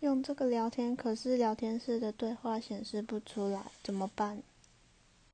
用这个聊天可是聊天室的对话显示不出来怎么办？